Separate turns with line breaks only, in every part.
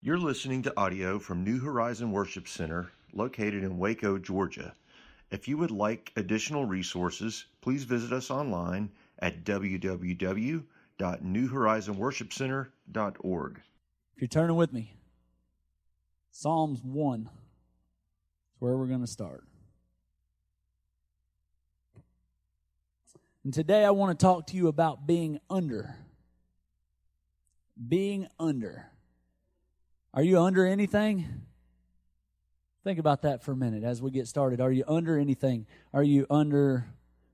You're listening to audio from New Horizon Worship Center located in Waco, Georgia. If you would like additional resources, please visit us online at www.newhorizonworshipcenter.org.
If you're turning with me, Psalms 1 is where we're going to start. And today I want to talk to you about being under. Being under. Are you under anything? Think about that for a minute as we get started. Are you under anything? Are you under,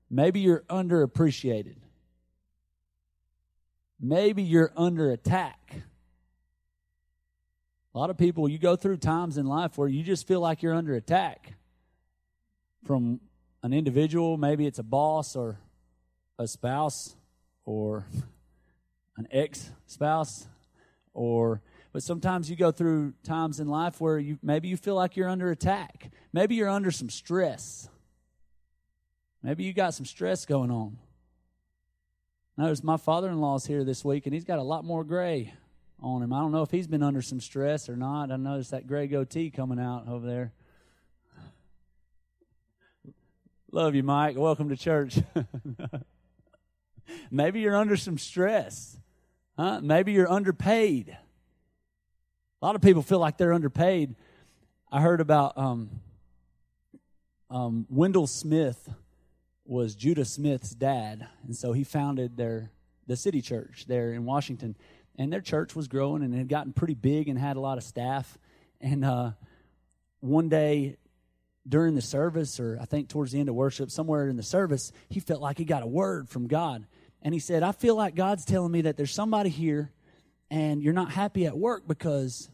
maybe you're underappreciated. Maybe you're under attack. A lot of people, you go through times in life where you just feel like you're under attack from an individual. Maybe it's a boss or a spouse or an ex spouse or but sometimes you go through times in life where you maybe you feel like you're under attack. Maybe you're under some stress. Maybe you got some stress going on. Notice my father in law's here this week and he's got a lot more gray on him. I don't know if he's been under some stress or not. I noticed that gray goatee coming out over there. Love you, Mike. Welcome to church. Maybe you're under some stress. Huh? Maybe you're underpaid. A lot of people feel like they're underpaid. I heard about um, um, Wendell Smith was Judah Smith's dad, and so he founded their the city church there in Washington, and their church was growing and had gotten pretty big and had a lot of staff. And uh, one day during the service, or I think towards the end of worship, somewhere in the service, he felt like he got a word from God, and he said, "I feel like God's telling me that there's somebody here." and you're not happy at work because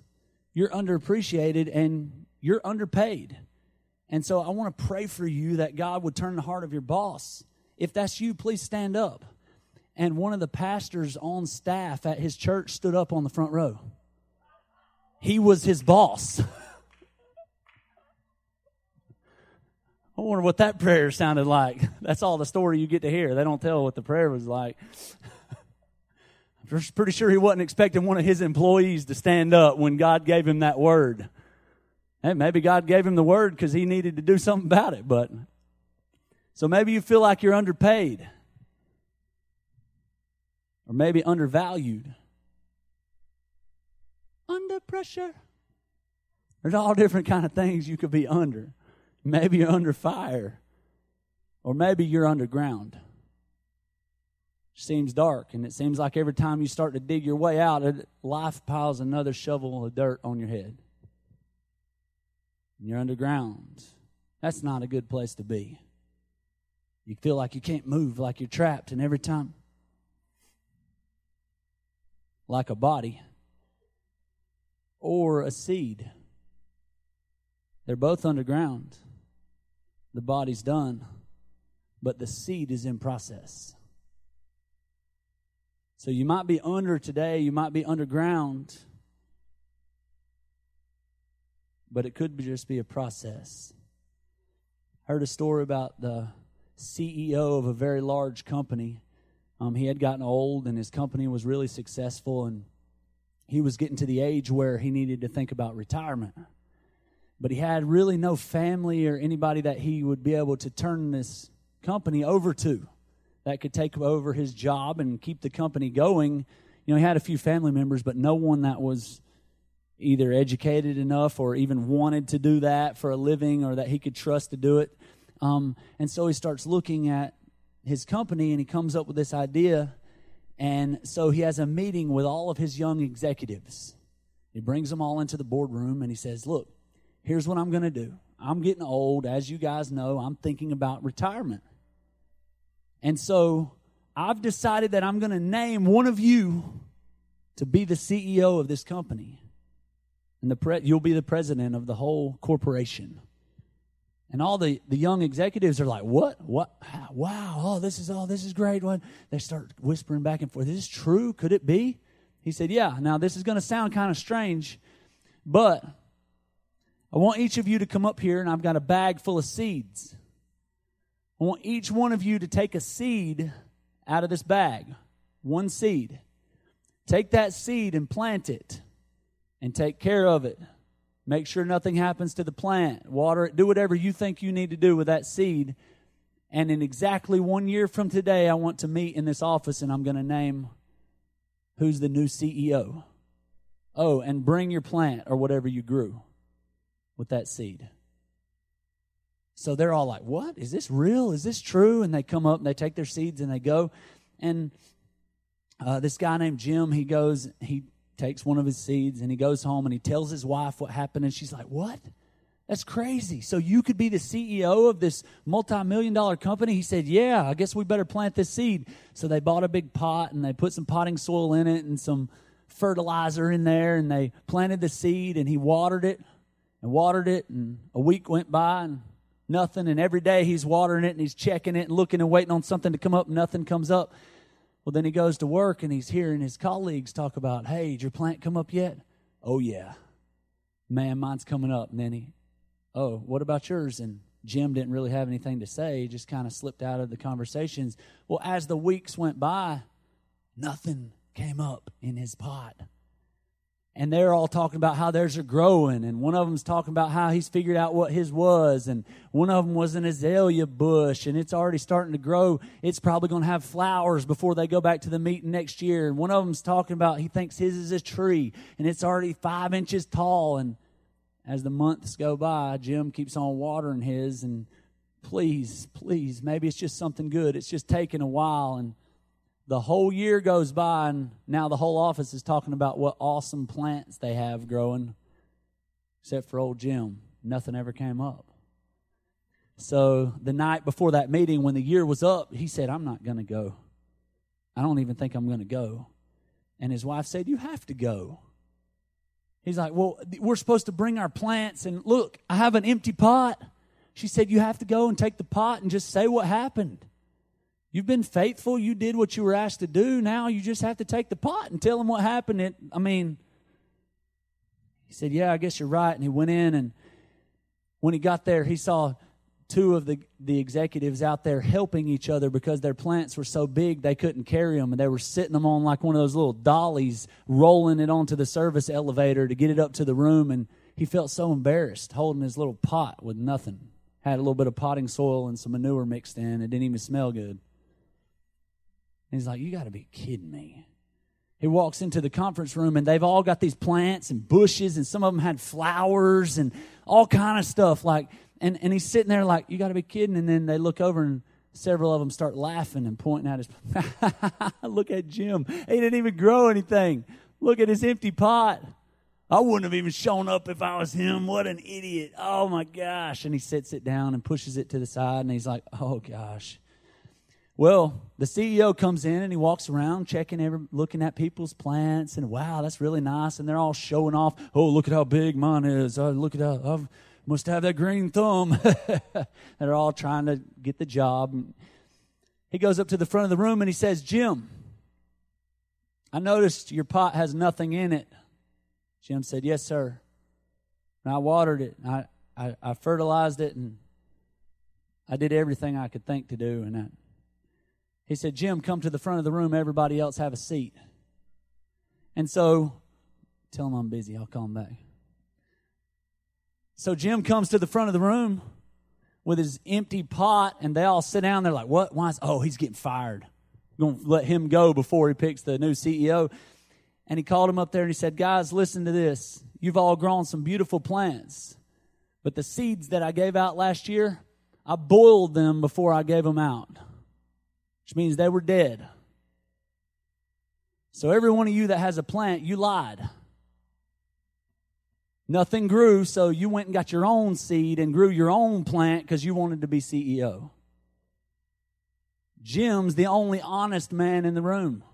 you're underappreciated and you're underpaid. And so I want to pray for you that God would turn the heart of your boss. If that's you, please stand up. And one of the pastors on staff at his church stood up on the front row. He was his boss. I wonder what that prayer sounded like. That's all the story you get to hear. They don't tell what the prayer was like. Pretty sure he wasn't expecting one of his employees to stand up when God gave him that word. Hey, maybe God gave him the word because he needed to do something about it, but so maybe you feel like you're underpaid or maybe undervalued. Under pressure. There's all different kind of things you could be under. Maybe you're under fire or maybe you're underground seems dark. And it seems like every time you start to dig your way out, life piles another shovel of dirt on your head. And you're underground. That's not a good place to be. You feel like you can't move, like you're trapped, and every time, like a body or a seed, they're both underground. The body's done, but the seed is in process. So you might be under today, you might be underground, but it could just be a process. I heard a story about the CEO of a very large company. Um, he had gotten old, and his company was really successful, and he was getting to the age where he needed to think about retirement. But he had really no family or anybody that he would be able to turn this company over to that could take over his job and keep the company going. You know, he had a few family members, but no one that was either educated enough or even wanted to do that for a living or that he could trust to do it. Um, and so he starts looking at his company and he comes up with this idea. And so he has a meeting with all of his young executives. He brings them all into the boardroom and he says, Look, here's what I'm going to do. I'm getting old. As you guys know, I'm thinking about retirement. And so I've decided that I'm going to name one of you to be the CEO of this company. And the pre- you'll be the president of the whole corporation. And all the, the young executives are like, what? What? Wow. Oh, this is, oh, this is great. What? They start whispering back and forth. Is this true? Could it be? He said, yeah. Now, this is going to sound kind of strange, but I want each of you to come up here and I've got a bag full of seeds. I want each one of you to take a seed out of this bag, one seed. Take that seed and plant it and take care of it. Make sure nothing happens to the plant. Water it. Do whatever you think you need to do with that seed. And in exactly one year from today, I want to meet in this office and I'm going to name who's the new CEO. Oh, and bring your plant or whatever you grew with that seed. So they're all like, What? Is this real? Is this true? And they come up and they take their seeds and they go. And uh, this guy named Jim, he goes, he takes one of his seeds and he goes home and he tells his wife what happened. And she's like, What? That's crazy. So you could be the CEO of this multi million dollar company? He said, Yeah, I guess we better plant this seed. So they bought a big pot and they put some potting soil in it and some fertilizer in there and they planted the seed and he watered it and watered it. And a week went by and nothing. And every day he's watering it and he's checking it and looking and waiting on something to come up. Nothing comes up. Well, then he goes to work and he's hearing his colleagues talk about, Hey, did your plant come up yet? Oh, yeah. Man, mine's coming up. And then he oh, what about yours? And Jim didn't really have anything to say, he just kind of slipped out of the conversations. Well, as the weeks went by, nothing came up in his pot. And they're all talking about how theirs are growing, and one of them's talking about how he's figured out what his was, and one of them was an azalea bush, and it's already starting to grow. It's probably going to have flowers before they go back to the meeting next year. And one of them's talking about he thinks his is a tree, and it's already five inches tall, and as the months go by, Jim keeps on watering his, and please, please, maybe it's just something good. It's just taking a while, and the whole year goes by, and now the whole office is talking about what awesome plants they have growing, except for old Jim. Nothing ever came up. So the night before that meeting, when the year was up, he said, I'm not going to go. I don't even think I'm going to go. And his wife said, You have to go. He's like, Well, we're supposed to bring our plants, and look, I have an empty pot. She said, You have to go and take the pot and just say what happened. You've been faithful. You did what you were asked to do. Now you just have to take the pot and tell them what happened. It, I mean, he said, Yeah, I guess you're right. And he went in, and when he got there, he saw two of the, the executives out there helping each other because their plants were so big they couldn't carry them and they were sitting them on like one of those little dollies rolling it onto the service elevator to get it up to the room and he felt so embarrassed holding his little pot with nothing had a little bit of potting soil and some manure mixed in it didn't even smell good and he's like you got to be kidding me he walks into the conference room and they've all got these plants and bushes and some of them had flowers and all kind of stuff like and, and he's sitting there like, you got to be kidding. And then they look over and several of them start laughing and pointing at his, look at Jim. He didn't even grow anything. Look at his empty pot. I wouldn't have even shown up if I was him. What an idiot. Oh my gosh. And he sits it down and pushes it to the side and he's like, oh gosh. Well, the CEO comes in and he walks around checking every, looking at people's plants and wow, that's really nice. And they're all showing off. Oh, look at how big mine is. Oh, look at how I've, must have that green thumb. They're all trying to get the job. He goes up to the front of the room and he says, Jim, I noticed your pot has nothing in it. Jim said, Yes, sir. And I watered it. I, I, I fertilized it and I did everything I could think to do. And I, he said, Jim, come to the front of the room. Everybody else have a seat. And so, tell him I'm busy. I'll call him back. So Jim comes to the front of the room with his empty pot, and they all sit down. They're like, "What? Why?" Is, oh, he's getting fired. I'm going to let him go before he picks the new CEO. And he called him up there and he said, "Guys, listen to this. You've all grown some beautiful plants, but the seeds that I gave out last year, I boiled them before I gave them out, which means they were dead. So every one of you that has a plant, you lied." Nothing grew, so you went and got your own seed and grew your own plant because you wanted to be CEO. Jim's the only honest man in the room.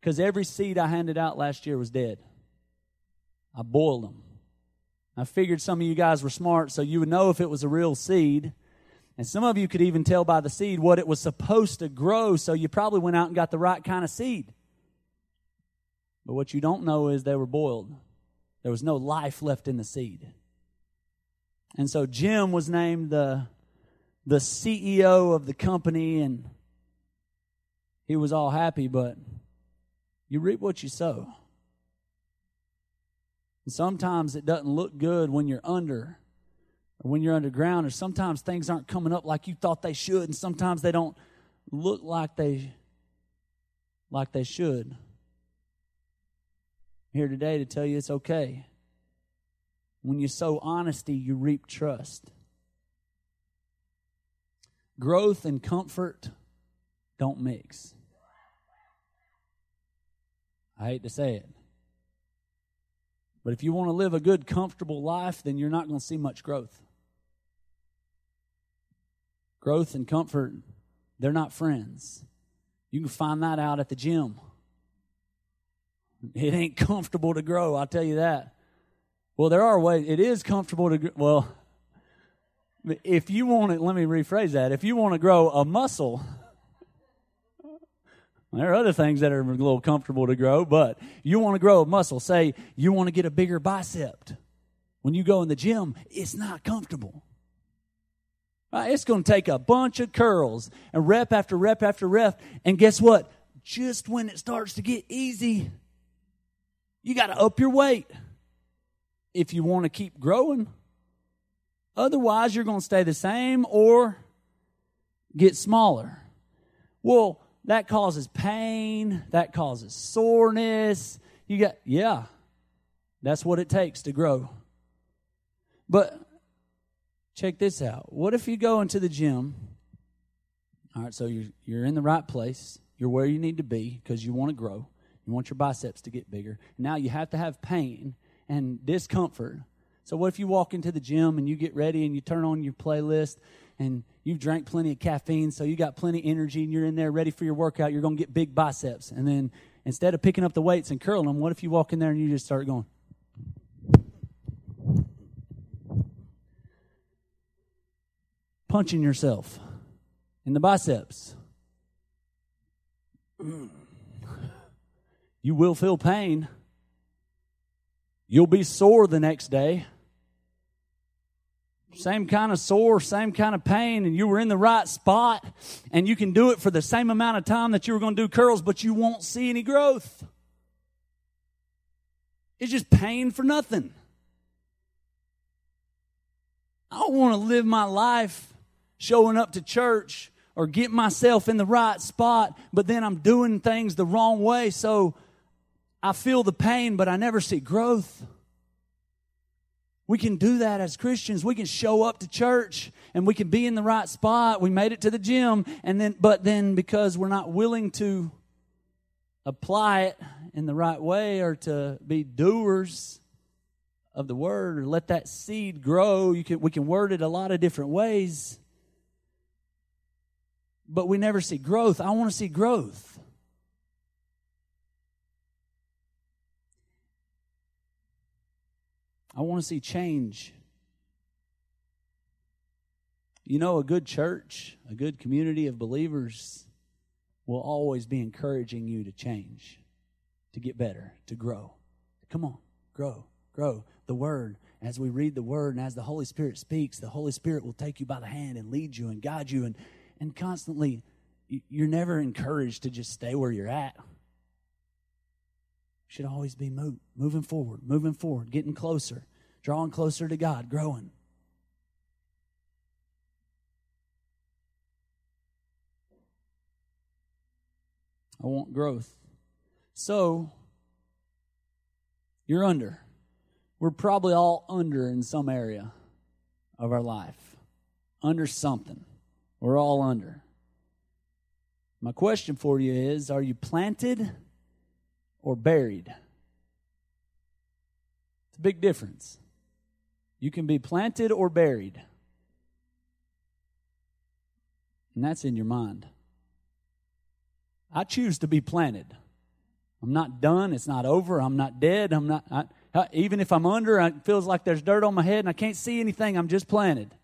Because every seed I handed out last year was dead. I boiled them. I figured some of you guys were smart, so you would know if it was a real seed. And some of you could even tell by the seed what it was supposed to grow, so you probably went out and got the right kind of seed. But what you don't know is they were boiled. There was no life left in the seed. And so Jim was named the, the CEO of the company, and he was all happy, but you reap what you sow. And sometimes it doesn't look good when you're under or when you're underground, or sometimes things aren't coming up like you thought they should, and sometimes they don't look like they like they should. I'm here today to tell you it's okay. When you sow honesty, you reap trust. Growth and comfort don't mix. I hate to say it. But if you want to live a good, comfortable life, then you're not going to see much growth. Growth and comfort, they're not friends. You can find that out at the gym. It ain't comfortable to grow, I'll tell you that. Well, there are ways. It is comfortable to, well, if you want it, let me rephrase that. If you want to grow a muscle, there are other things that are a little comfortable to grow, but you want to grow a muscle. Say you want to get a bigger bicep. When you go in the gym, it's not comfortable. Right? It's going to take a bunch of curls and rep after rep after rep. And guess what? Just when it starts to get easy, you got to up your weight if you want to keep growing. Otherwise, you're going to stay the same or get smaller. Well, that causes pain, that causes soreness. You got, yeah, that's what it takes to grow. But check this out. What if you go into the gym? All right, so you're, you're in the right place. You're where you need to be because you want to grow. You want your biceps to get bigger. Now you have to have pain and discomfort. So, what if you walk into the gym and you get ready and you turn on your playlist and you've drank plenty of caffeine, so you got plenty of energy and you're in there ready for your workout, you're going to get big biceps. And then instead of picking up the weights and curling them, what if you walk in there and you just start going? Punching yourself in the biceps. You will feel pain. You'll be sore the next day same kind of sore, same kind of pain, and you were in the right spot, and you can do it for the same amount of time that you were going to do curls, but you won't see any growth. It's just pain for nothing. I don't want to live my life showing up to church or get myself in the right spot, but then I'm doing things the wrong way, so I feel the pain, but I never see growth. We can do that as Christians. We can show up to church and we can be in the right spot. We made it to the gym and then but then because we're not willing to apply it in the right way or to be doers of the word or let that seed grow, you can we can word it a lot of different ways. But we never see growth. I want to see growth. I want to see change. You know, a good church, a good community of believers will always be encouraging you to change, to get better, to grow. Come on, grow, grow. The Word, as we read the Word and as the Holy Spirit speaks, the Holy Spirit will take you by the hand and lead you and guide you and, and constantly, you're never encouraged to just stay where you're at You should always be move, moving forward, moving forward, getting closer, drawing closer to God, growing. I want growth. So, you're under. We're probably all under in some area of our life. Under something. We're all under. My question for you is Are you planted? or buried. It's a big difference. You can be planted or buried. And that's in your mind. I choose to be planted. I'm not done. It's not over. I'm not dead. I'm not, I, even if I'm under, it feels like there's dirt on my head and I can't see anything. I'm just planted.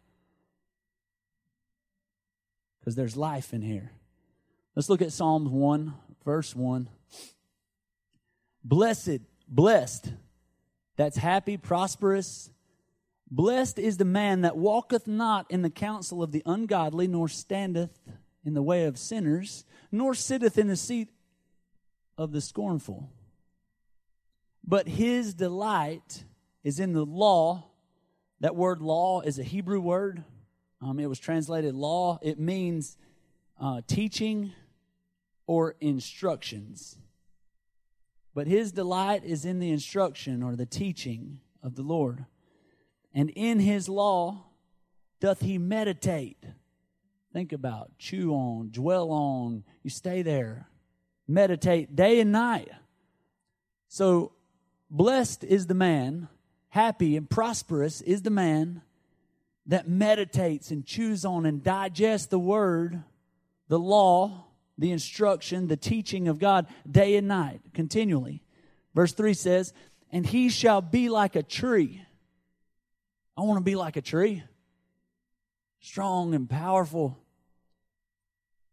Because there's life in here. Let's look at Psalms 1, verse 1. Blessed, blessed, that's happy, prosperous. Blessed is the man that walketh not in the counsel of the ungodly, nor standeth in the way of sinners, nor sitteth in the seat of the scornful. But his delight is in the law. That word law is a Hebrew word. Um, it was translated law. It means uh, teaching or instructions. But his delight is in the instruction or the teaching of the Lord. And in his law doth he meditate. Think about, chew on, dwell on. You stay there. Meditate day and night. So, blessed is the man, happy and prosperous is the man that meditates and chews on and digests the word, the law, the instruction, the teaching of God day and night, continually. Verse 3 says, And he shall be like a tree. I want to be like a tree, strong and powerful,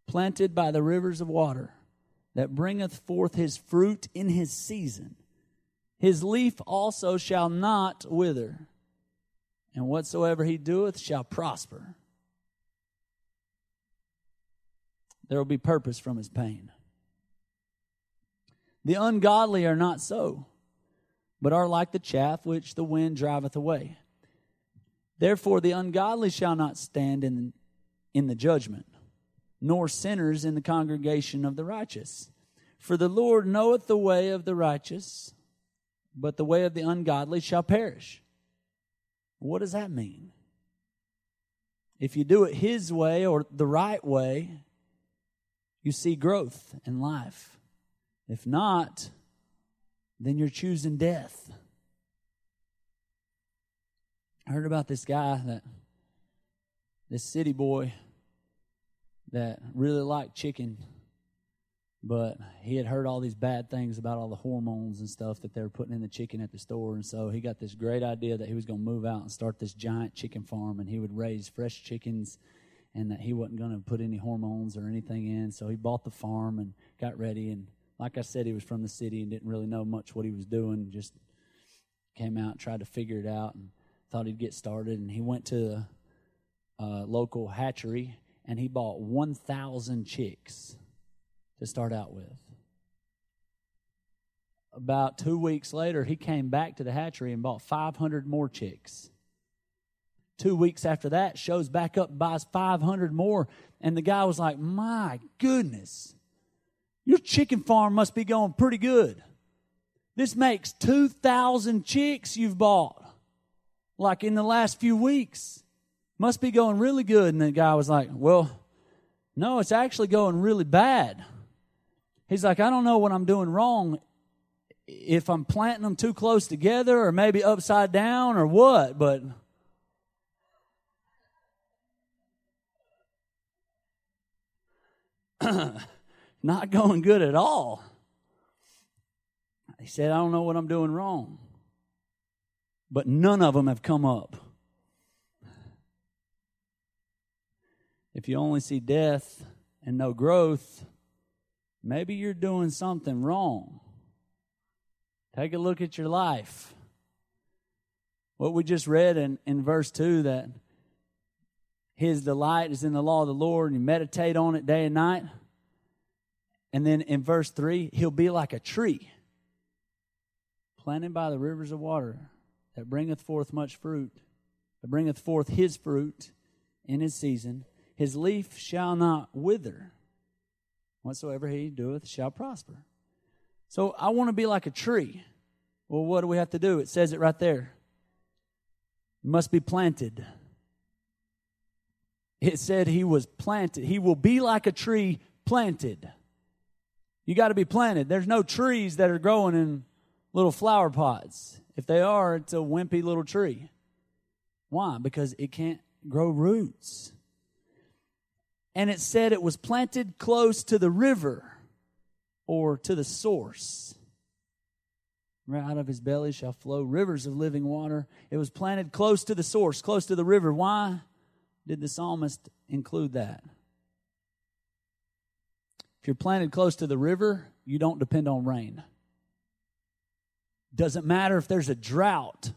planted by the rivers of water, that bringeth forth his fruit in his season. His leaf also shall not wither, and whatsoever he doeth shall prosper. there will be purpose from his pain. The ungodly are not so, but are like the chaff which the wind driveth away. Therefore, the ungodly shall not stand in, in the judgment, nor sinners in the congregation of the righteous. For the Lord knoweth the way of the righteous, but the way of the ungodly shall perish. What does that mean? If you do it His way or the right way, you see growth in life. If not, then you're choosing death. I heard about this guy that this city boy that really liked chicken, but he had heard all these bad things about all the hormones and stuff that they were putting in the chicken at the store. And so he got this great idea that he was going to move out and start this giant chicken farm and he would raise fresh chickens and that he wasn't going to put any hormones or anything in. So he bought the farm and got ready. And like I said, he was from the city and didn't really know much what he was doing. Just came out, tried to figure it out, and thought he'd get started. And he went to a, a local hatchery and he bought 1,000 chicks to start out with. About two weeks later, he came back to the hatchery and bought 500 more chicks. Two weeks after that, shows back up, buys 500 more. And the guy was like, My goodness, your chicken farm must be going pretty good. This makes 2,000 chicks you've bought, like in the last few weeks. Must be going really good. And the guy was like, Well, no, it's actually going really bad. He's like, I don't know what I'm doing wrong. If I'm planting them too close together or maybe upside down or what, but not going good at all. He said, I don't know what I'm doing wrong. But none of them have come up. If you only see death and no growth, maybe you're doing something wrong. Take a look at your life. What we just read in, in verse 2 that his delight is in the law of the Lord and you meditate on it day and night. And then in verse 3, he'll be like a tree planted by the rivers of water that bringeth forth much fruit, that bringeth forth his fruit in his season. His leaf shall not wither. Whatsoever he doeth shall prosper. So I want to be like a tree. Well, what do we have to do? It says it right there. It must be planted it said he was planted. He will be like a tree planted. You got to be planted. There's no trees that are growing in little flower pots. If they are, it's a wimpy little tree. Why? Because it can't grow roots. And it said it was planted close to the river or to the source. Out of his belly shall flow rivers of living water. It was planted close to the source, close to the river. Why? did the psalmist include that? If you're planted close to the river, you don't depend on rain. Doesn't matter if there's a drought.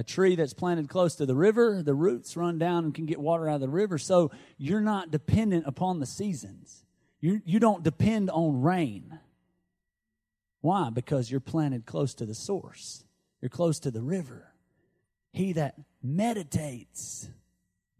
A tree that's planted close to the river, the roots run down and can get water out of the river. So you're not dependent upon the seasons. You, you don't depend on rain. Why? Because you're planted close to the source, you're close to the river. He that meditates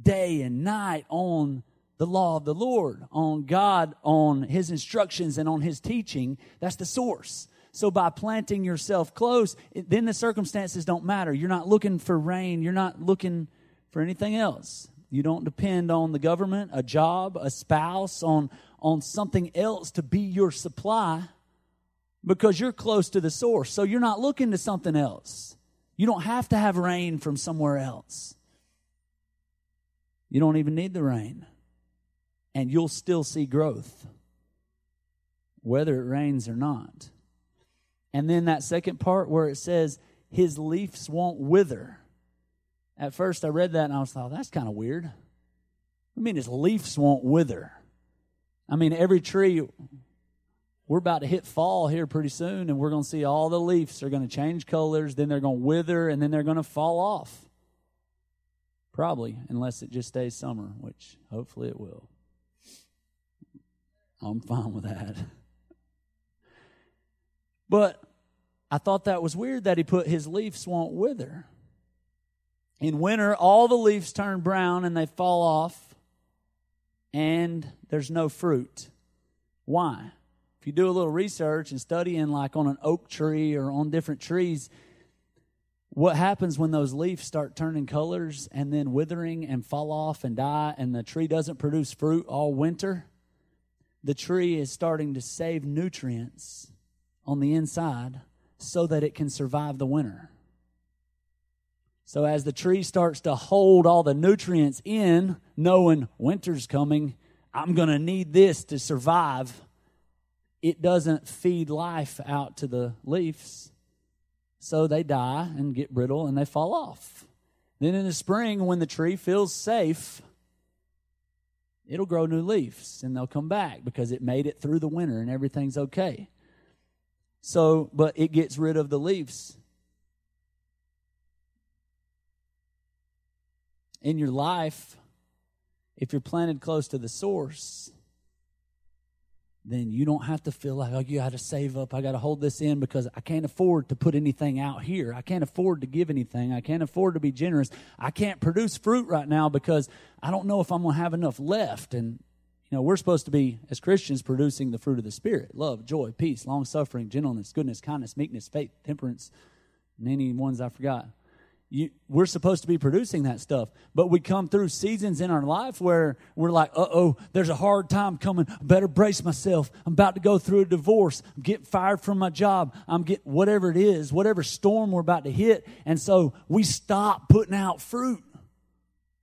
day and night on the law of the Lord, on God, on His instructions, and on His teaching, that's the source. So by planting yourself close, then the circumstances don't matter. You're not looking for rain, you're not looking for anything else. You don't depend on the government, a job, a spouse, on, on something else to be your supply because you're close to the source. So you're not looking to something else. You don't have to have rain from somewhere else. You don't even need the rain and you'll still see growth, whether it rains or not. And then that second part where it says, His leaves won't wither. At first I read that and I was thought, that's kind of weird. I mean, his leaves won't wither. I mean, every tree, we're about to hit fall here pretty soon, and we're going to see all the leaves are going to change colors, then they're going to wither, and then they're going to fall off. Probably, unless it just stays summer, which hopefully it will. I'm fine with that. But I thought that was weird that he put his leaves won't wither. In winter, all the leaves turn brown and they fall off, and there's no fruit. Why? If you do a little research and studying, like on an oak tree or on different trees, what happens when those leaves start turning colors and then withering and fall off and die, and the tree doesn't produce fruit all winter? the tree is starting to save nutrients on the inside so that it can survive the winter. So, as the tree starts to hold all the nutrients in, knowing winter's coming, I'm going to need this to survive, it doesn't feed life out to the leaves. So they die and get brittle and they fall off. Then in the spring, when the tree feels safe, it'll grow new leaves and they'll come back because it made it through the winter and everything's okay. So, but it gets rid of the leaves. In your life, if you're planted close to the source, then you don't have to feel like, oh, you got to save up. I got to hold this in because I can't afford to put anything out here. I can't afford to give anything. I can't afford to be generous. I can't produce fruit right now because I don't know if I'm going to have enough left. And, you know, we're supposed to be, as Christians, producing the fruit of the Spirit love, joy, peace, long suffering, gentleness, goodness, kindness, meekness, faith, temperance, and any ones I forgot you, we're supposed to be producing that stuff. But we come through seasons in our life where we're like, uh oh, there's a hard time coming. I better brace myself. I'm about to go through a divorce. I'm getting fired from my job. I'm getting whatever it is, whatever storm we're about to hit. And so we stop putting out fruit.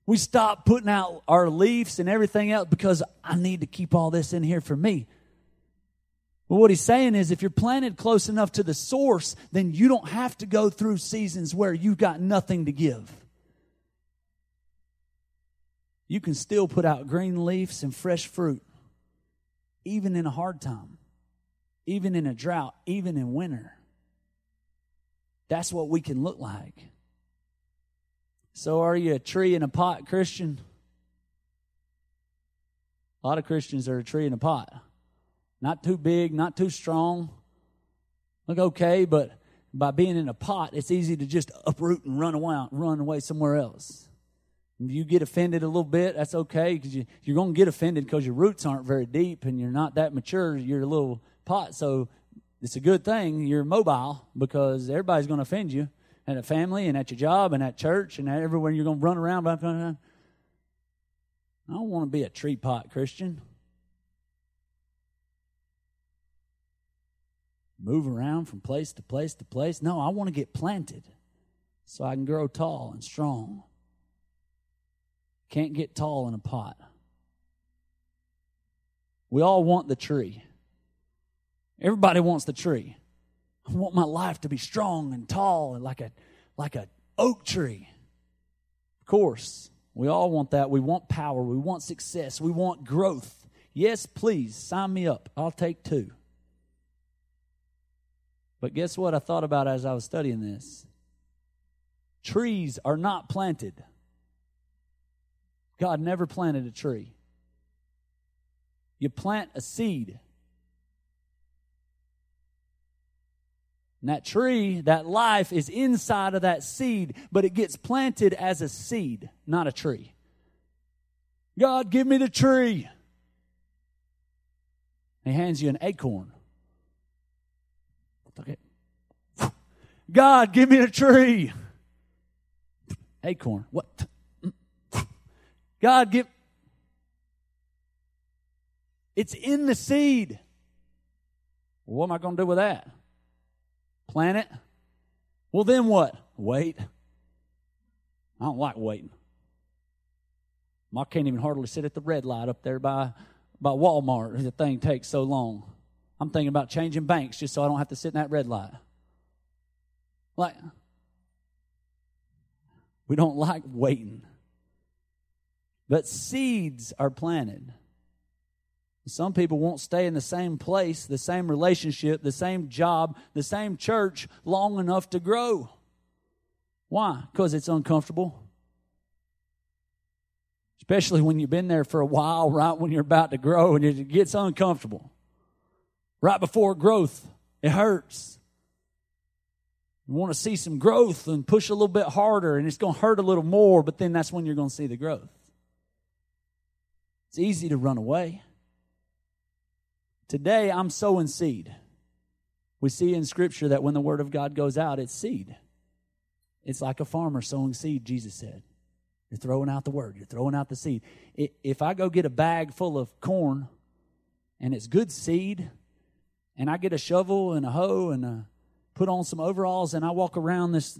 We stop putting out our leaves and everything else because I need to keep all this in here for me. But what he's saying is if you're planted close enough to the source, then you don't have to go through seasons where you've got nothing to give. You can still put out green leaves and fresh fruit, even in a hard time, even in a drought, even in winter. That's what we can look like. So, are you a tree in a pot Christian? A lot of Christians are a tree in a pot. Not too big, not too strong. Look okay, but by being in a pot, it's easy to just uproot and run away, run away somewhere else. If you get offended a little bit, that's okay because you, you're going to get offended because your roots aren't very deep and you're not that mature. You're a little pot, so it's a good thing you're mobile because everybody's going to offend you at a family and at your job and at church and at everywhere you're going to run around. I don't want to be a tree pot Christian. move around from place to place to place. No, I want to get planted so I can grow tall and strong. Can't get tall in a pot. We all want the tree. Everybody wants the tree. I want my life to be strong and tall and like a like a oak tree. Of course, we all want that. We want power. We want success. We want growth. Yes, please sign me up. I'll take two. But guess what I thought about as I was studying this? Trees are not planted. God never planted a tree. You plant a seed. And that tree, that life is inside of that seed, but it gets planted as a seed, not a tree. God, give me the tree. He hands you an acorn. Okay. God, give me a tree. Acorn. What? God, give. It's in the seed. what am I going to do with that? Plant it? Well, then what? Wait. I don't like waiting. I can't even hardly sit at the red light up there by, by Walmart. The thing takes so long. I'm thinking about changing banks just so I don't have to sit in that red light. Like, we don't like waiting. But seeds are planted. Some people won't stay in the same place, the same relationship, the same job, the same church long enough to grow. Why? Because it's uncomfortable. Especially when you've been there for a while, right when you're about to grow and it gets uncomfortable. Right before growth, it hurts. You want to see some growth and push a little bit harder, and it's going to hurt a little more, but then that's when you're going to see the growth. It's easy to run away. Today, I'm sowing seed. We see in Scripture that when the Word of God goes out, it's seed. It's like a farmer sowing seed, Jesus said. You're throwing out the Word, you're throwing out the seed. If I go get a bag full of corn and it's good seed, and I get a shovel and a hoe and a, put on some overalls and I walk around this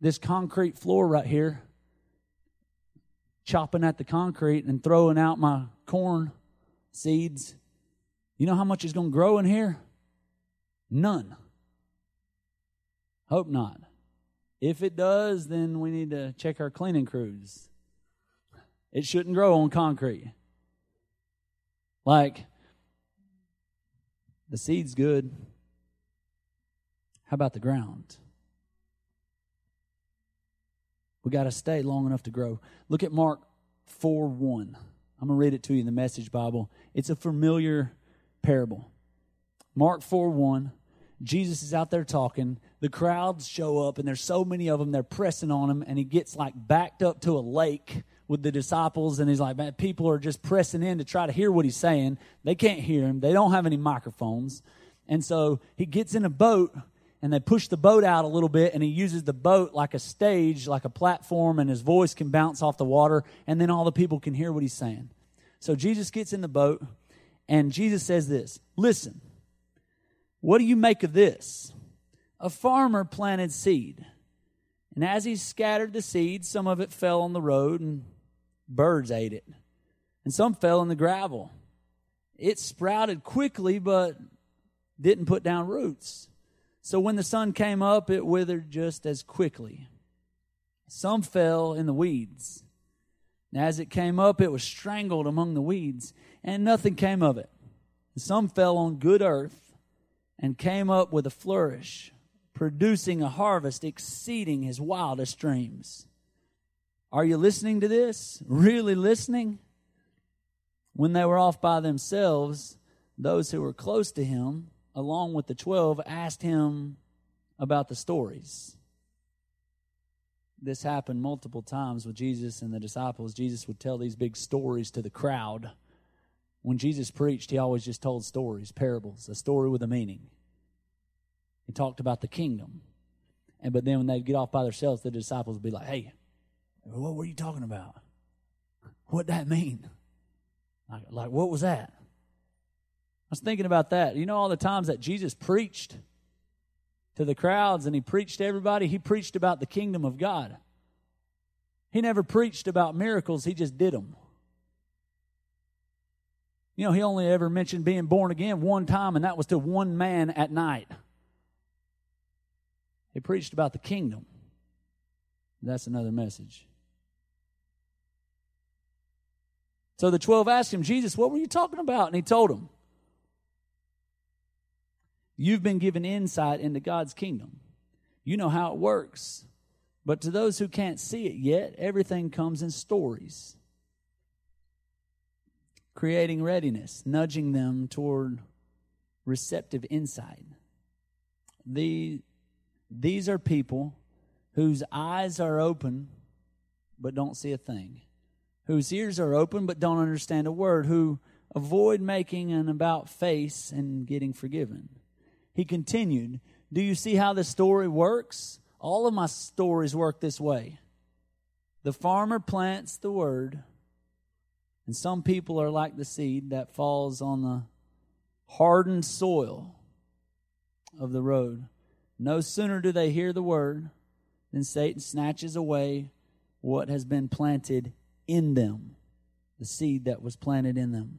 this concrete floor right here, chopping at the concrete and throwing out my corn seeds. You know how much is going to grow in here? None. Hope not. If it does, then we need to check our cleaning crews. It shouldn't grow on concrete. Like, the seed's good. How about the ground? We got to stay long enough to grow. Look at Mark 4 1. I'm going to read it to you in the Message Bible. It's a familiar parable. Mark 4 1. Jesus is out there talking. The crowds show up, and there's so many of them, they're pressing on him, and he gets like backed up to a lake with the disciples, and he's like, man, people are just pressing in to try to hear what he's saying. They can't hear him, they don't have any microphones. And so he gets in a boat, and they push the boat out a little bit, and he uses the boat like a stage, like a platform, and his voice can bounce off the water, and then all the people can hear what he's saying. So Jesus gets in the boat, and Jesus says this Listen, what do you make of this? A farmer planted seed. And as he scattered the seed, some of it fell on the road, and birds ate it, and some fell in the gravel. It sprouted quickly, but didn't put down roots. So when the sun came up, it withered just as quickly. Some fell in the weeds. And as it came up, it was strangled among the weeds, and nothing came of it. Some fell on good earth and came up with a flourish, producing a harvest exceeding his wildest dreams. Are you listening to this? Really listening? When they were off by themselves, those who were close to him, along with the twelve, asked him about the stories. This happened multiple times with Jesus and the disciples. Jesus would tell these big stories to the crowd. When Jesus preached, he always just told stories, parables, a story with a meaning. He talked about the kingdom. And but then when they'd get off by themselves, the disciples would be like, Hey, what were you talking about? What'd that mean? Like, like, what was that? I was thinking about that. You know, all the times that Jesus preached to the crowds and he preached to everybody, he preached about the kingdom of God. He never preached about miracles, he just did them. You know, he only ever mentioned being born again one time, and that was to one man at night. He preached about the kingdom. That's another message. So the 12 asked him, Jesus, what were you talking about? And he told them, You've been given insight into God's kingdom. You know how it works. But to those who can't see it yet, everything comes in stories, creating readiness, nudging them toward receptive insight. the, these are people whose eyes are open but don't see a thing, whose ears are open but don't understand a word, who avoid making an about face and getting forgiven. He continued, Do you see how the story works? All of my stories work this way. The farmer plants the word, and some people are like the seed that falls on the hardened soil of the road. No sooner do they hear the word than Satan snatches away what has been planted in them, the seed that was planted in them.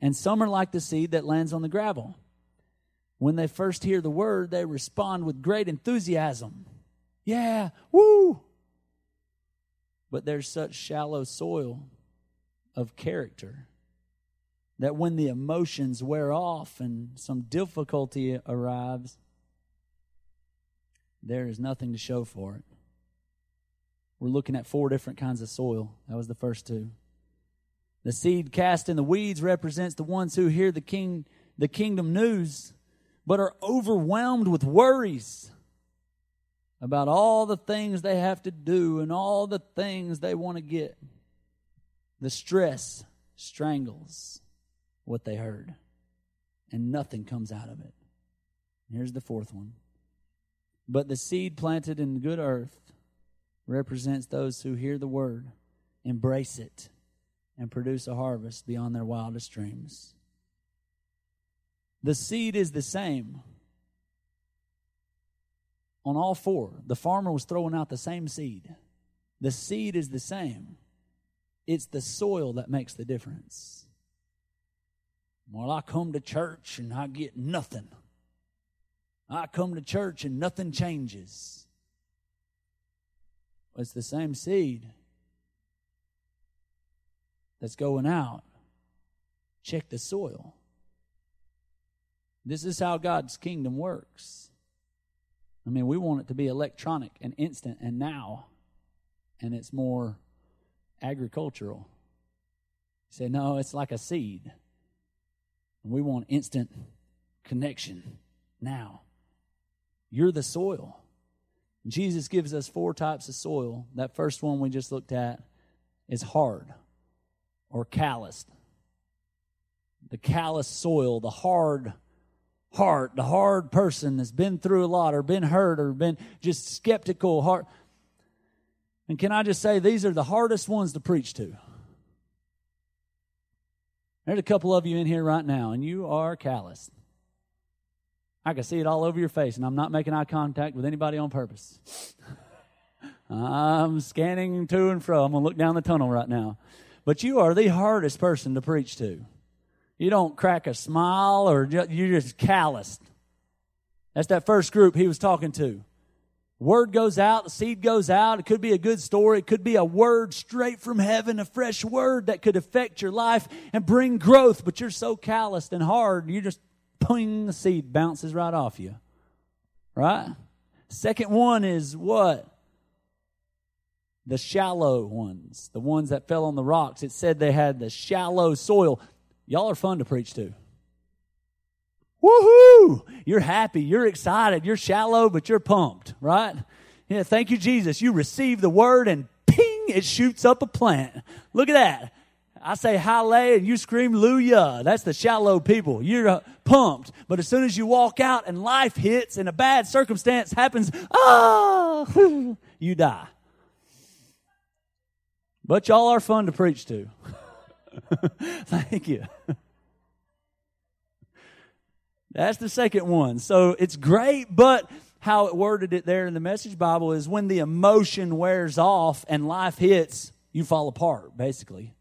And some are like the seed that lands on the gravel. When they first hear the word, they respond with great enthusiasm. Yeah, woo! But there's such shallow soil of character that when the emotions wear off and some difficulty arrives, there is nothing to show for it. We're looking at four different kinds of soil. That was the first two. The seed cast in the weeds represents the ones who hear the king the kingdom news but are overwhelmed with worries about all the things they have to do and all the things they want to get. The stress strangles what they heard, and nothing comes out of it. Here's the fourth one. But the seed planted in good earth represents those who hear the word, embrace it, and produce a harvest beyond their wildest dreams. The seed is the same on all four. The farmer was throwing out the same seed. The seed is the same. It's the soil that makes the difference. Well, I come to church and I get nothing. I come to church and nothing changes. It's the same seed that's going out. Check the soil. This is how God's kingdom works. I mean, we want it to be electronic and instant and now, and it's more agricultural. You say, no, it's like a seed. We want instant connection now. You're the soil. Jesus gives us four types of soil. That first one we just looked at is hard or calloused. The callous soil, the hard heart, the hard person that's been through a lot or been hurt or been just skeptical heart. And can I just say, these are the hardest ones to preach to. There's a couple of you in here right now, and you are callous. I can see it all over your face, and I'm not making eye contact with anybody on purpose. I'm scanning to and fro. I'm going to look down the tunnel right now. But you are the hardest person to preach to. You don't crack a smile or you're just calloused. That's that first group he was talking to. Word goes out, the seed goes out. It could be a good story. It could be a word straight from heaven, a fresh word that could affect your life and bring growth, but you're so calloused and hard, you just ping, the seed bounces right off you. Right? Second one is what? The shallow ones, the ones that fell on the rocks. It said they had the shallow soil. Y'all are fun to preach to. Woohoo! You're happy, you're excited, you're shallow, but you're pumped, right? Yeah, thank you, Jesus. You receive the word and ping, it shoots up a plant. Look at that. I say hallelujah and you scream luya. That's the shallow people. You're uh, pumped. But as soon as you walk out and life hits and a bad circumstance happens, ah, you die. But y'all are fun to preach to. Thank you. That's the second one. So it's great, but how it worded it there in the message Bible is when the emotion wears off and life hits, you fall apart, basically.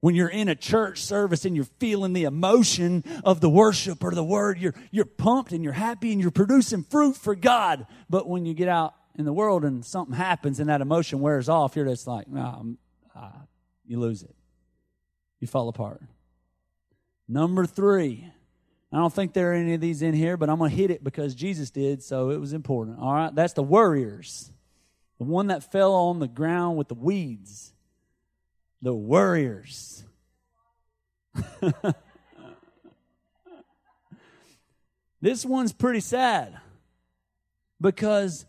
When you're in a church service and you're feeling the emotion of the worship or the word, you're, you're pumped and you're happy and you're producing fruit for God. But when you get out in the world and something happens and that emotion wears off, you're just like, no, uh, you lose it. You fall apart. Number three. I don't think there are any of these in here, but I'm going to hit it because Jesus did, so it was important. All right, that's the worriers. The one that fell on the ground with the weeds. The worriers. This one's pretty sad because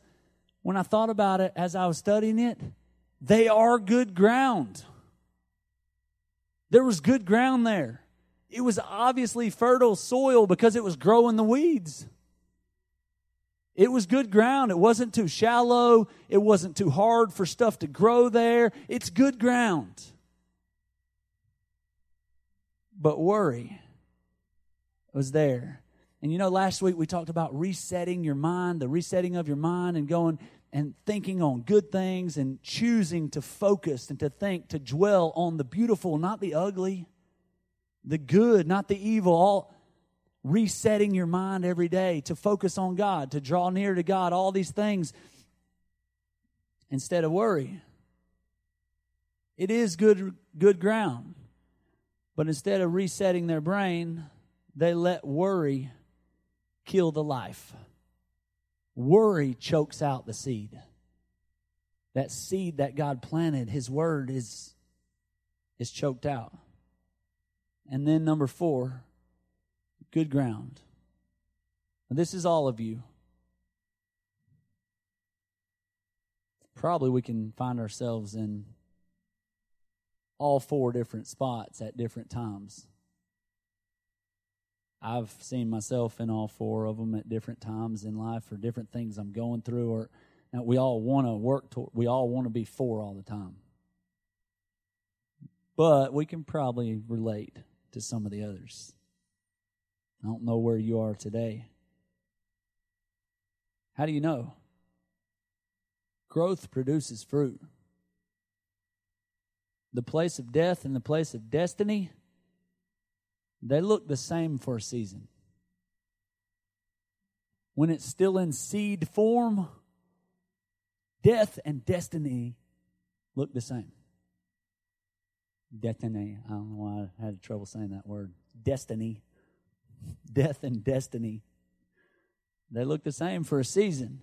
when I thought about it as I was studying it, they are good ground. There was good ground there. It was obviously fertile soil because it was growing the weeds. It was good ground. It wasn't too shallow. It wasn't too hard for stuff to grow there. It's good ground. But worry was there. And you know, last week we talked about resetting your mind, the resetting of your mind, and going and thinking on good things and choosing to focus and to think, to dwell on the beautiful, not the ugly, the good, not the evil, all resetting your mind every day to focus on God, to draw near to God, all these things instead of worry. It is good good ground. But instead of resetting their brain, they let worry kill the life. Worry chokes out the seed. That seed that God planted, His word is, is choked out. And then number four, good ground. this is all of you. Probably we can find ourselves in all four different spots at different times. I've seen myself in all four of them at different times in life for different things I'm going through. Or now we all want to work. To, we all want to be four all the time, but we can probably relate to some of the others. I don't know where you are today. How do you know? Growth produces fruit. The place of death and the place of destiny they look the same for a season. When it's still in seed form, death and destiny look the same. Destiny. I don't know why I had trouble saying that word. Destiny. Death and destiny. They look the same for a season.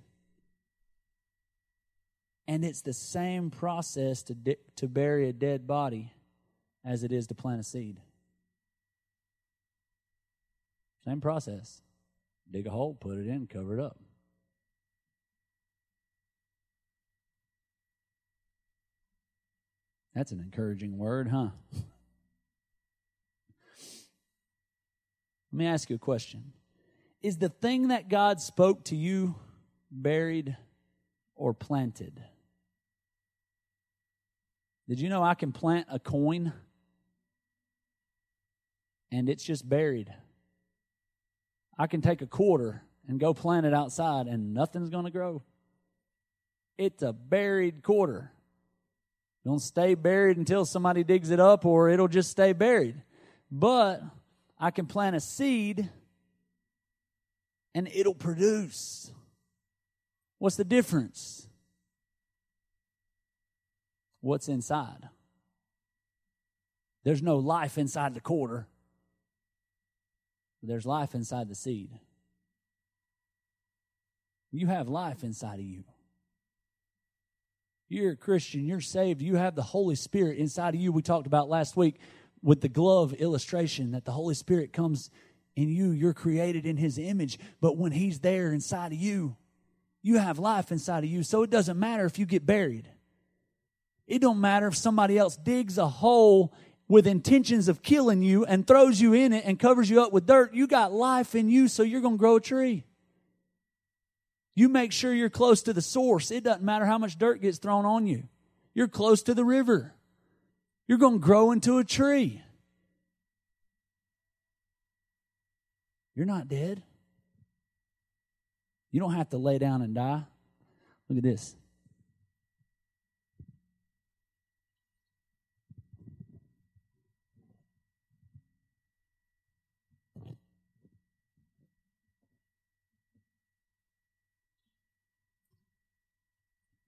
And it's the same process to, to bury a dead body as it is to plant a seed. Same process. Dig a hole, put it in, cover it up. That's an encouraging word, huh? Let me ask you a question. Is the thing that God spoke to you buried or planted? Did you know I can plant a coin and it's just buried? I can take a quarter and go plant it outside and nothing's going to grow. It's a buried quarter. Don't stay buried until somebody digs it up or it'll just stay buried. But I can plant a seed and it'll produce. What's the difference? What's inside? There's no life inside the quarter. There's life inside the seed. You have life inside of you. You're a Christian, you're saved, you have the Holy Spirit inside of you. We talked about last week with the glove illustration that the Holy Spirit comes in you. You're created in His image, but when He's there inside of you, you have life inside of you. So it doesn't matter if you get buried. It don't matter if somebody else digs a hole with intentions of killing you and throws you in it and covers you up with dirt, you got life in you, so you're going to grow a tree. You make sure you're close to the source. It doesn't matter how much dirt gets thrown on you. You're close to the river. You're going to grow into a tree. You're not dead. You don't have to lay down and die. Look at this.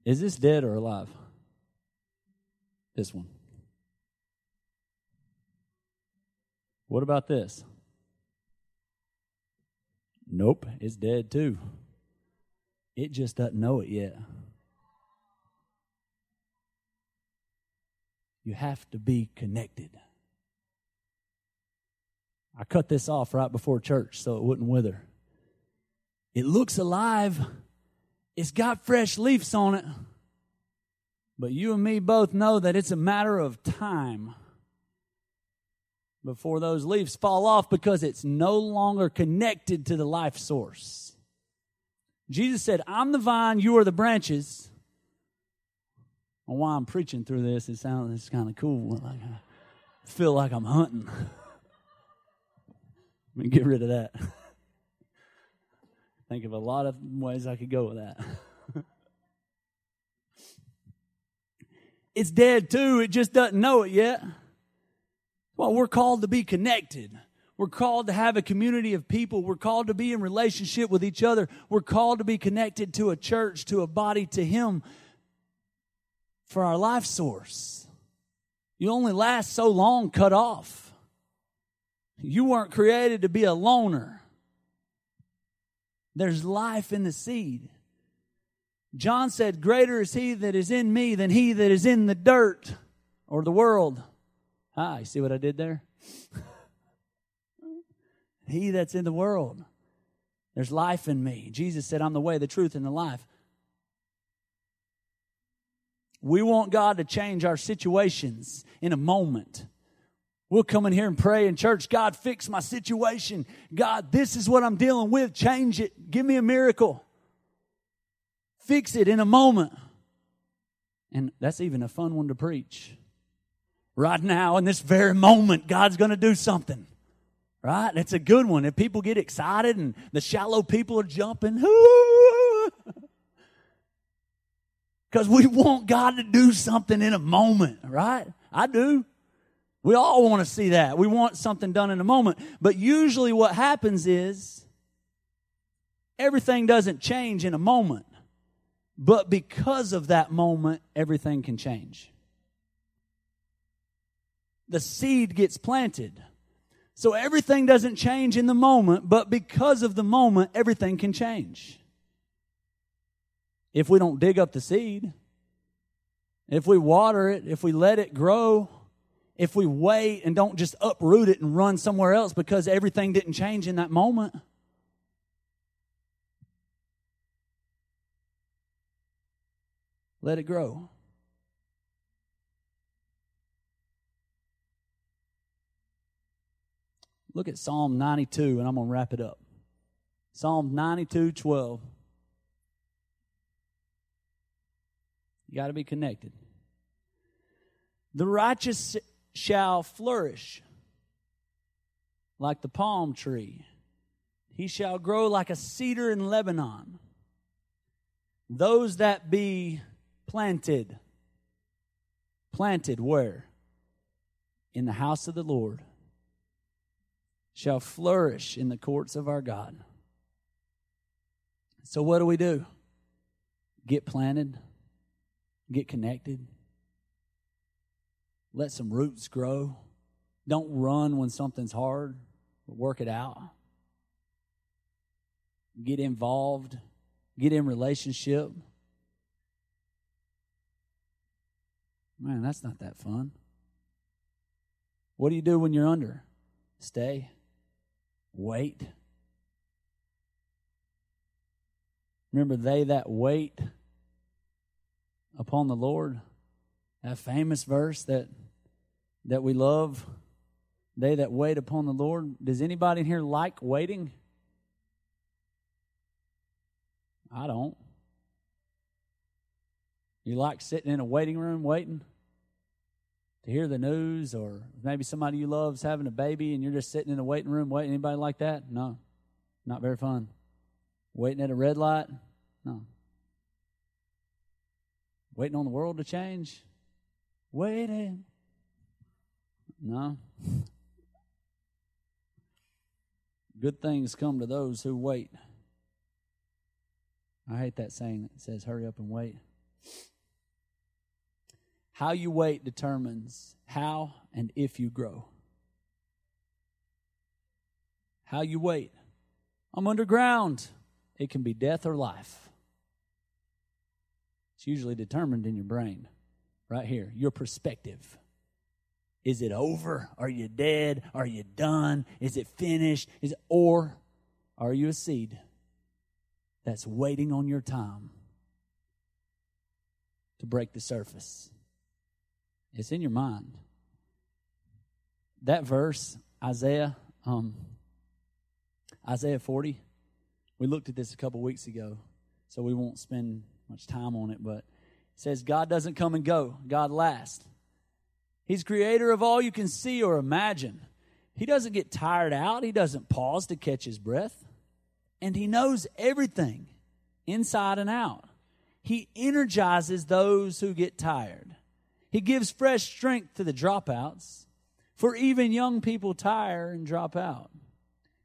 Is this dead or alive? This one. What about this? Nope, it's dead too. It just doesn't know it yet. You have to be connected. I cut this off right before church so it wouldn't wither. It looks alive. It's got fresh leaves on it. But you and me both know that it's a matter of time before those leaves fall off because it's no longer connected to the life source. Jesus said, I'm the vine, you are the branches. Well, while I'm preaching through this, it sounds it's kind of cool. Like I feel like I'm hunting. Let me get rid of that. Think of a lot of ways I could go with that. it's dead too, it just doesn't know it yet. Well, we're called to be connected. We're called to have a community of people. We're called to be in relationship with each other. We're called to be connected to a church, to a body, to Him for our life source. You only last so long cut off. You weren't created to be a loner. There's life in the seed. John said, Greater is he that is in me than he that is in the dirt or the world. Ah, you see what I did there? he that's in the world. There's life in me. Jesus said, I'm the way, the truth, and the life. We want God to change our situations in a moment. We'll come in here and pray in church God, fix my situation. God, this is what I'm dealing with. Change it. Give me a miracle. Fix it in a moment. And that's even a fun one to preach right now in this very moment, God's going to do something. Right? It's a good one. If people get excited and the shallow people are jumping, because we want God to do something in a moment, right? I do. We all want to see that. We want something done in a moment. But usually what happens is everything doesn't change in a moment. But because of that moment, everything can change the seed gets planted. So everything doesn't change in the moment, but because of the moment, everything can change. If we don't dig up the seed, if we water it, if we let it grow, if we wait and don't just uproot it and run somewhere else because everything didn't change in that moment. Let it grow. Look at Psalm 92, and I'm going to wrap it up. Psalm 92 12. You got to be connected. The righteous shall flourish like the palm tree, he shall grow like a cedar in Lebanon. Those that be planted, planted where? In the house of the Lord shall flourish in the courts of our God. So, what do we do? Get planted, get connected, let some roots grow. Don't run when something's hard, but work it out. Get involved, get in relationship. Man, that's not that fun. What do you do when you're under? Stay. Wait. Remember, they that wait upon the Lord, that famous verse that that we love, they that wait upon the Lord. Does anybody in here like waiting? I don't. You like sitting in a waiting room waiting? to hear the news, or maybe somebody you love is having a baby and you're just sitting in a waiting room waiting. Anybody like that? No, not very fun. Waiting at a red light? No. Waiting on the world to change? Waiting? No. Good things come to those who wait. I hate that saying that says, hurry up and wait. How you wait determines how and if you grow. How you wait. I'm underground. It can be death or life. It's usually determined in your brain, right here, your perspective. Is it over? Are you dead? Are you done? Is it finished? Is it, or are you a seed? that's waiting on your time to break the surface. It's in your mind. That verse, Isaiah, um, Isaiah 40, we looked at this a couple weeks ago, so we won't spend much time on it, but it says God doesn't come and go, God lasts. He's creator of all you can see or imagine. He doesn't get tired out, he doesn't pause to catch his breath. And he knows everything inside and out. He energizes those who get tired. He gives fresh strength to the dropouts, for even young people tire and drop out.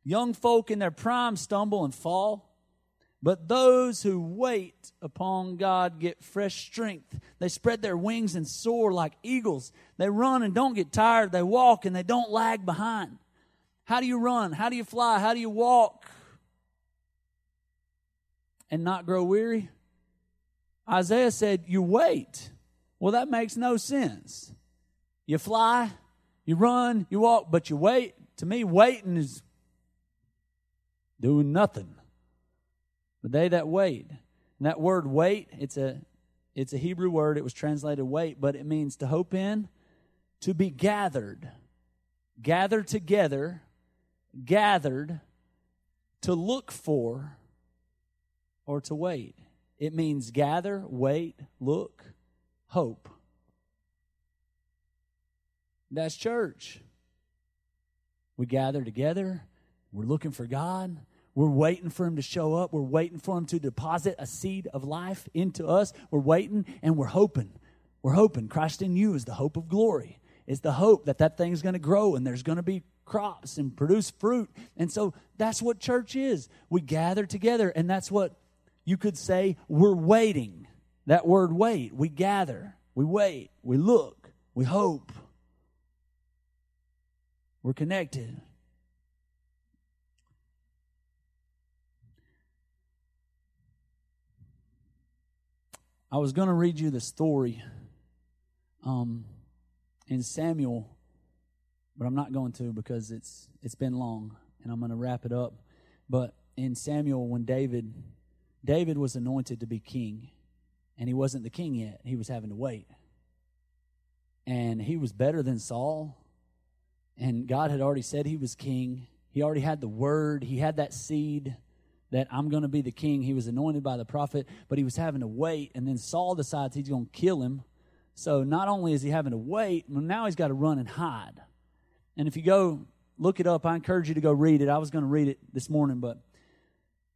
Young folk in their prime stumble and fall, but those who wait upon God get fresh strength. They spread their wings and soar like eagles. They run and don't get tired. They walk and they don't lag behind. How do you run? How do you fly? How do you walk and not grow weary? Isaiah said, You wait. Well, that makes no sense. You fly, you run, you walk, but you wait. To me, waiting is doing nothing. But they that wait, and that word wait, it's a it's a Hebrew word. It was translated wait, but it means to hope in, to be gathered, gathered together, gathered, to look for, or to wait. It means gather, wait, look, hope. That's church. We gather together. We're looking for God. We're waiting for Him to show up. We're waiting for Him to deposit a seed of life into us. We're waiting and we're hoping. We're hoping. Christ in you is the hope of glory. It's the hope that that thing's going to grow and there's going to be crops and produce fruit. And so that's what church is. We gather together, and that's what you could say we're waiting. That word wait. We gather, we wait, we look, we hope. We're connected. I was going to read you the story um, in Samuel, but I'm not going to because it's it's been long, and I'm going to wrap it up. But in Samuel, when David David was anointed to be king, and he wasn't the king yet; he was having to wait, and he was better than Saul, and God had already said he was king. He already had the word. He had that seed that I'm going to be the king. He was anointed by the prophet, but he was having to wait. And then Saul decides he's going to kill him. So not only is he having to wait, now he's got to run and hide. And if you go look it up, I encourage you to go read it. I was going to read it this morning, but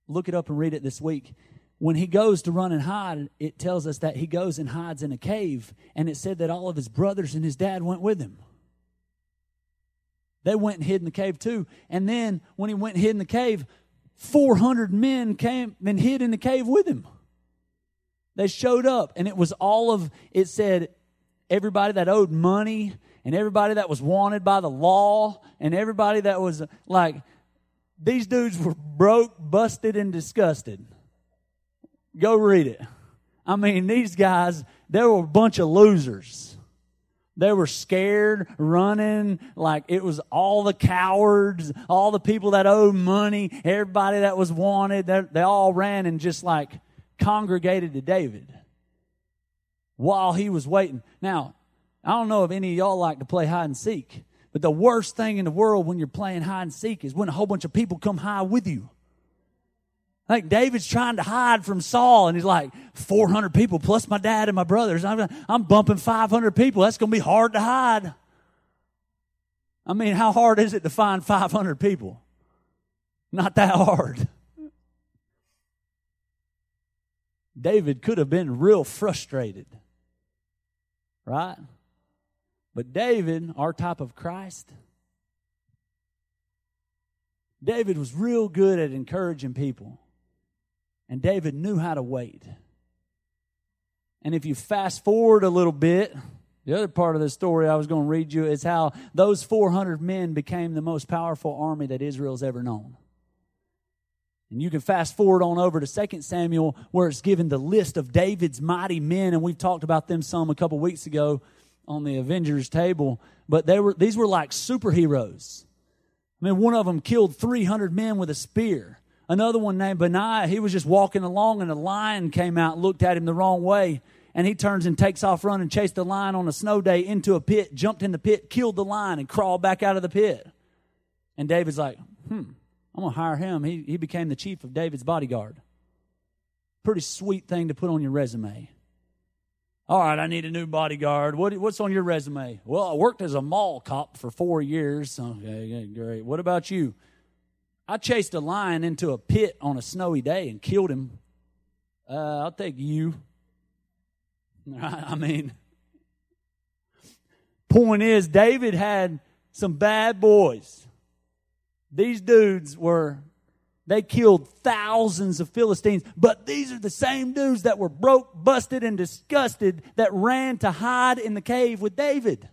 look it up and read it this week. When he goes to run and hide, it tells us that he goes and hides in a cave. And it said that all of his brothers and his dad went with him. They went and hid in the cave too. And then when he went and hid in the cave, 400 men came and hid in the cave with him. They showed up, and it was all of, it said, everybody that owed money, and everybody that was wanted by the law, and everybody that was like, these dudes were broke, busted, and disgusted. Go read it. I mean, these guys, they were a bunch of losers. They were scared, running, like it was all the cowards, all the people that owed money, everybody that was wanted, they, they all ran and just like congregated to David while he was waiting. Now, I don't know if any of y'all like to play hide and seek, but the worst thing in the world when you're playing hide and seek is when a whole bunch of people come high with you. Like David's trying to hide from Saul, and he's like, 400 people plus my dad and my brothers. I'm, I'm bumping 500 people. That's going to be hard to hide. I mean, how hard is it to find 500 people? Not that hard. David could have been real frustrated, right? But David, our type of Christ, David was real good at encouraging people. And David knew how to wait. And if you fast forward a little bit, the other part of the story I was going to read you is how those 400 men became the most powerful army that Israel's ever known. And you can fast forward on over to 2 Samuel, where it's given the list of David's mighty men, and we've talked about them some a couple weeks ago on the Avengers table. But they were these were like superheroes. I mean, one of them killed 300 men with a spear. Another one named Benaiah, he was just walking along and a lion came out looked at him the wrong way. And he turns and takes off running, chased the lion on a snow day into a pit, jumped in the pit, killed the lion, and crawled back out of the pit. And David's like, hmm, I'm going to hire him. He, he became the chief of David's bodyguard. Pretty sweet thing to put on your resume. All right, I need a new bodyguard. What, what's on your resume? Well, I worked as a mall cop for four years. Okay, great. What about you? I chased a lion into a pit on a snowy day and killed him. Uh, I'll take you. I mean, point is, David had some bad boys. These dudes were, they killed thousands of Philistines, but these are the same dudes that were broke, busted, and disgusted that ran to hide in the cave with David.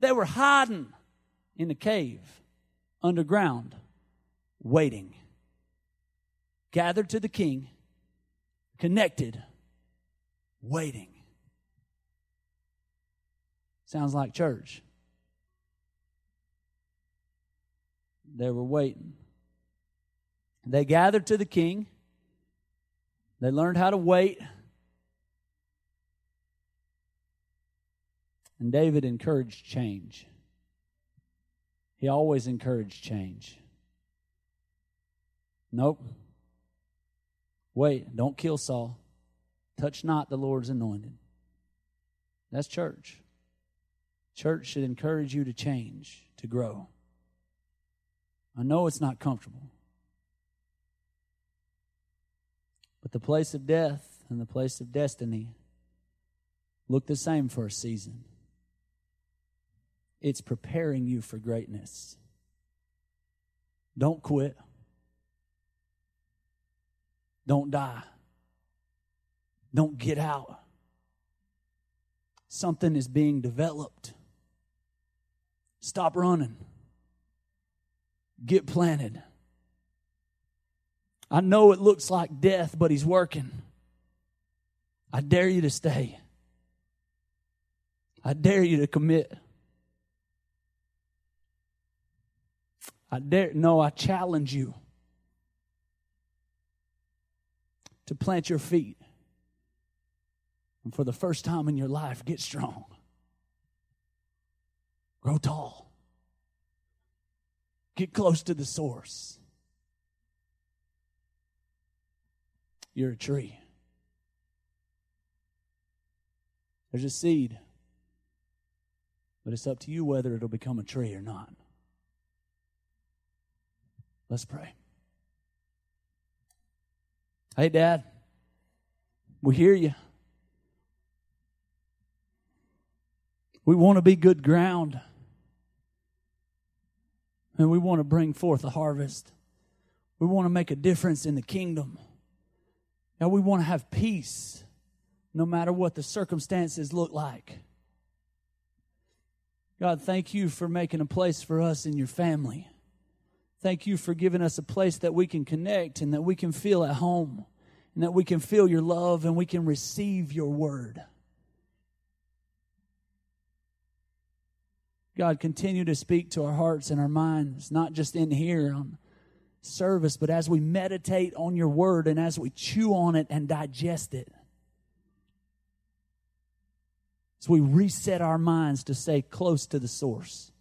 They were hiding in the cave underground waiting. Gathered to the king, connected, waiting. Sounds like church. They were waiting. They gathered to the king. They learned how to wait. And David encouraged change. He always encouraged change. Nope. Wait, don't kill Saul. Touch not the Lord's anointed. That's church. Church should encourage you to change, to grow. I know it's not comfortable. But the place of death and the place of destiny look the same for a season. It's preparing you for greatness. Don't quit. Don't die. Don't get out. Something is being developed. Stop running. Get planted. I know it looks like death, but He's working. I dare you to stay. I dare you to commit. I dare, no, I challenge you. To plant your feet. And for the first time in your life, get strong. Grow tall. Get close to the source. You're a tree. There's a seed. But it's up to you whether it'll become a tree or not. Let's pray. Hey, Dad, we hear you. We want to be good ground. And we want to bring forth a harvest. We want to make a difference in the kingdom. And we want to have peace no matter what the circumstances look like. God, thank you for making a place for us in your family. Thank you for giving us a place that we can connect and that we can feel at home and that we can feel your love and we can receive your word. God, continue to speak to our hearts and our minds, not just in here on service, but as we meditate on your word and as we chew on it and digest it. As we reset our minds to stay close to the source.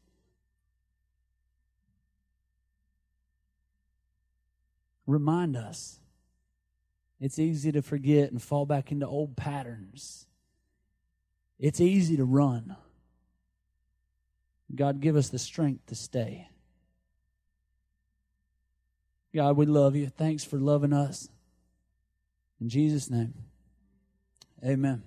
Remind us. It's easy to forget and fall back into old patterns. It's easy to run. God, give us the strength to stay. God, we love you. Thanks for loving us. In Jesus' name, amen.